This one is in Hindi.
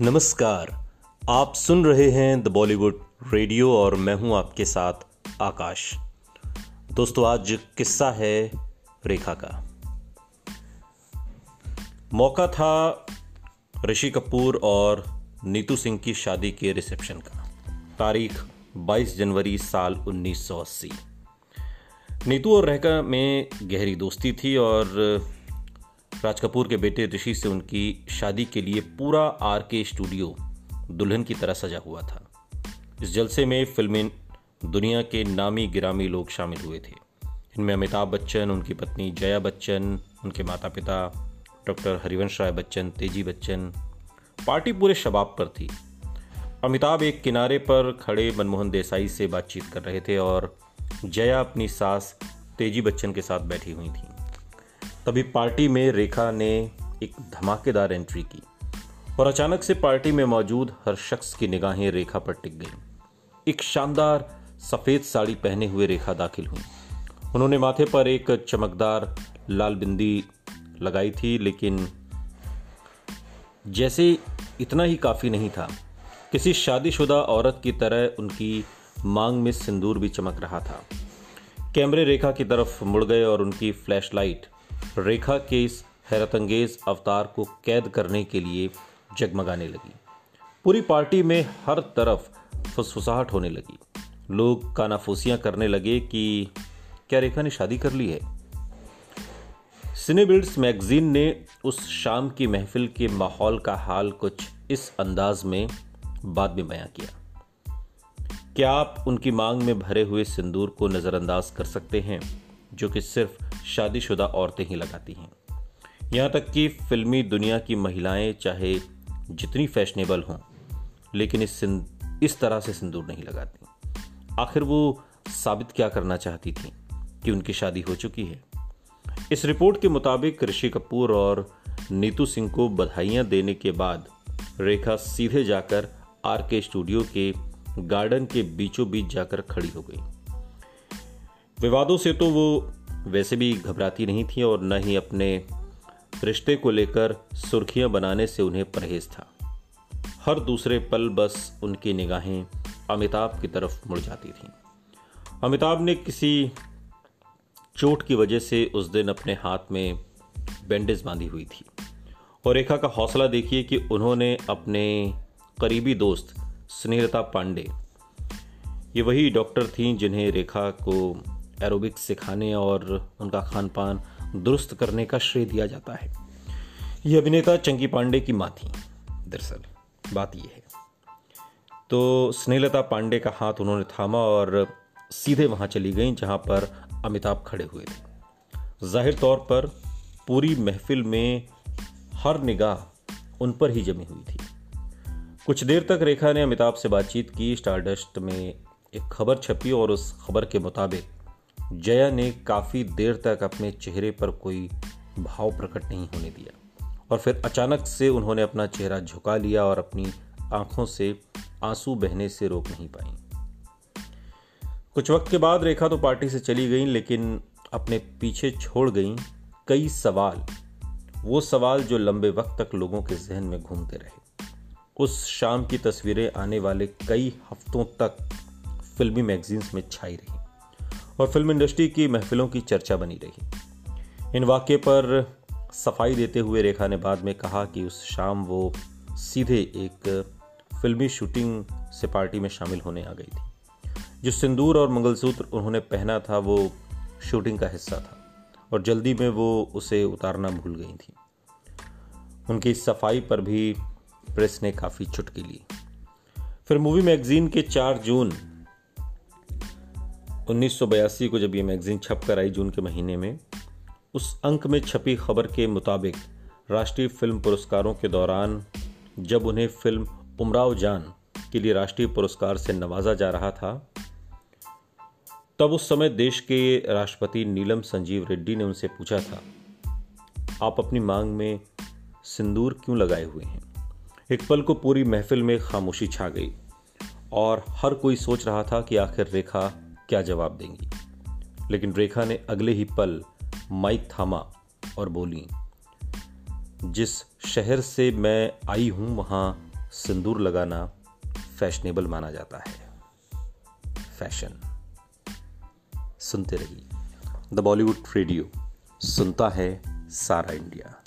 नमस्कार। आप सुन रहे हैं द बॉलीवुड रेडियो और मैं हूँ आपके साथ आकाश। दोस्तों, आज किस्सा है रेखा का। मौका था ऋषि कपूर और नीतू सिंह की शादी के रिसेप्शन का। तारीख 22 जनवरी साल 1980 नीतू और रेखा में गहरी दोस्ती थी और राज कपूर के बेटे ऋषि से उनकी शादी के लिए पूरा आर के स्टूडियो दुल्हन की तरह सजा हुआ था। इस जलसे में फिल्मी दुनिया के नामी गिरामी लोग शामिल हुए थे। इनमें अमिताभ बच्चन, उनकी पत्नी जया बच्चन, उनके माता पिता डॉक्टर हरिवंश राय बच्चन, तेज़ी बच्चन, पार्टी पूरे शबाब पर थी। अमिताभ एक किनारे पर खड़े मनमोहन देसाई से बातचीत कर रहे थे और जया अपनी सास तेज़ी बच्चन के साथ बैठी हुई थी। तभी पार्टी में रेखा ने एक धमाकेदार एंट्री की। और अचानक से पार्टी में मौजूद हर शख्स की निगाहें रेखा पर टिक गईं। एक शानदार सफ़ेद साड़ी पहने हुए रेखा दाखिल हुई। उन्होंने माथे पर एक चमकदार लाल बिंदी लगाई थी, लेकिन जैसे इतना ही काफ़ी नहीं था। किसी शादीशुदा औरत की तरह उनकी मांग में सिंदूर भी चमक रहा था। कैमरे रेखा की तरफ़ मुड़ गए और उनकी फ्लैशलाइट रेखा के इस हैरतंगेज अवतार को कैद करने के लिए जगमगाने लगी। पूरी पार्टी में हर तरफ़ फुसफुसाहट होने लगी। लोग कानाफूसियाँ करने लगे कि क्या रेखा ने शादी कर ली है? सिनेबिल्ड्स मैगजीन ने उस शाम की महफिल के माहौल का हाल कुछ इस अंदाज में बाद में बयां किया। क्या आप उनकी मांग में भरे हुए सिंदूर को नज़रअंदाज कर सकते हैं? जो कि सिर्फ़ शादीशुदा औरतें ही लगाती हैं। यहाँ तक कि फिल्मी दुनिया की महिलाएँ चाहे जितनी फैशनेबल हों, लेकिन इस इस तरह से सिंदूर नहीं लगाती। आखिर वो साबित क्या करना चाहती थी कि उनकी शादी हो चुकी है? इस रिपोर्ट के मुताबिक ऋषि कपूर और नीतू सिंह को बधाइयाँ देने के बाद रेखा सीधे जाकर आर के स्टूडियो के गार्डन के बीचों बीच जाकर खड़ी हो गई। विवादों से तो वो वैसे भी घबराती नहीं थी और न ही अपने रिश्ते को लेकर सुर्खियाँ बनाने से उन्हें परहेज था। हर दूसरे पल बस उनकी निगाहें अमिताभ की तरफ़ मुड़ जाती थीं। अमिताभ ने किसी चोट की वजह से उस दिन अपने हाथ में बैंडेज बांधी हुई थी और रेखा का हौसला देखिए कि उन्होंने अपने करीबी दोस्त स्नेहलता पांडे, ये वही डॉक्टर थीं जिन्हें रेखा को एरोबिक्स सिखाने और उनका खान पान दुरुस्त करने का श्रेय दिया जाता है। ये अभिनेता चंकी पांडे की माँ थी। दरअसल, बात यह है। तो स्नेहलता पांडे का हाथ उन्होंने थामा और सीधे वहाँ चली गई, जहाँ पर अमिताभ खड़े हुए थे। ज़ाहिर तौर पर पूरी महफिल में हर निगाह उन पर ही जमी हुई थी। कुछ देर तक रेखा ने अमिताभ से बातचीत की। स्टारडस्ट में एक खबर छपी और उस खबर के मुताबिक जया ने काफ़ी देर तक अपने चेहरे पर कोई भाव प्रकट नहीं होने दिया। और फिर अचानक से उन्होंने अपना चेहरा झुका लिया और अपनी आँखों से आँसू बहने से रोक नहीं पाई। कुछ वक्त के बाद रेखा तो पार्टी से चली गई, लेकिन अपने पीछे छोड़ गई कई सवाल। वो सवाल जो लंबे वक्त तक लोगों के जहन में घूमते रहे। उस शाम की तस्वीरें आने वाले कई हफ्तों तक फिल्मी मैगजीन्स में छाई रही। और फ़िल्म इंडस्ट्री की महफिलों की चर्चा बनी रही। इन वाक्य पर सफ़ाई देते हुए रेखा ने बाद में कहा कि उस शाम वो सीधे एक फिल्मी शूटिंग से पार्टी में शामिल होने आ गई थी। जो सिंदूर और मंगलसूत्र उन्होंने पहना था, वो शूटिंग का हिस्सा था और जल्दी में वो उसे उतारना भूल गई थी। उनकी सफ़ाई पर भी प्रेस ने काफ़ी चुटकी ली। फिर मूवी मैगजीन के 4 जून 1982 को जब ये मैगजीन छप कर आई जून के महीने में, उस अंक में छपी खबर के मुताबिक राष्ट्रीय फ़िल्म पुरस्कारों के दौरान, जब उन्हें फ़िल्म उमराव जान के लिए राष्ट्रीय पुरस्कार से नवाजा जा रहा था, तब उस समय देश के राष्ट्रपति नीलम संजीव रेड्डी ने उनसे पूछा था, आप अपनी मांग में सिंदूर क्यों लगाए हुए हैं? एक पल को पूरी महफिल में खामोशी छा गई और हर कोई सोच रहा था कि आखिर रेखा क्या जवाब देंगी? लेकिन रेखा ने अगले ही पल माइक थामा और बोली, जिस शहर से मैं आई हूँ, वहाँ सिंदूर लगाना फैशनेबल माना जाता है। फ़ैशन। सुनते रहिए। द बॉलीवुड रेडियो सुनता है सारा इंडिया।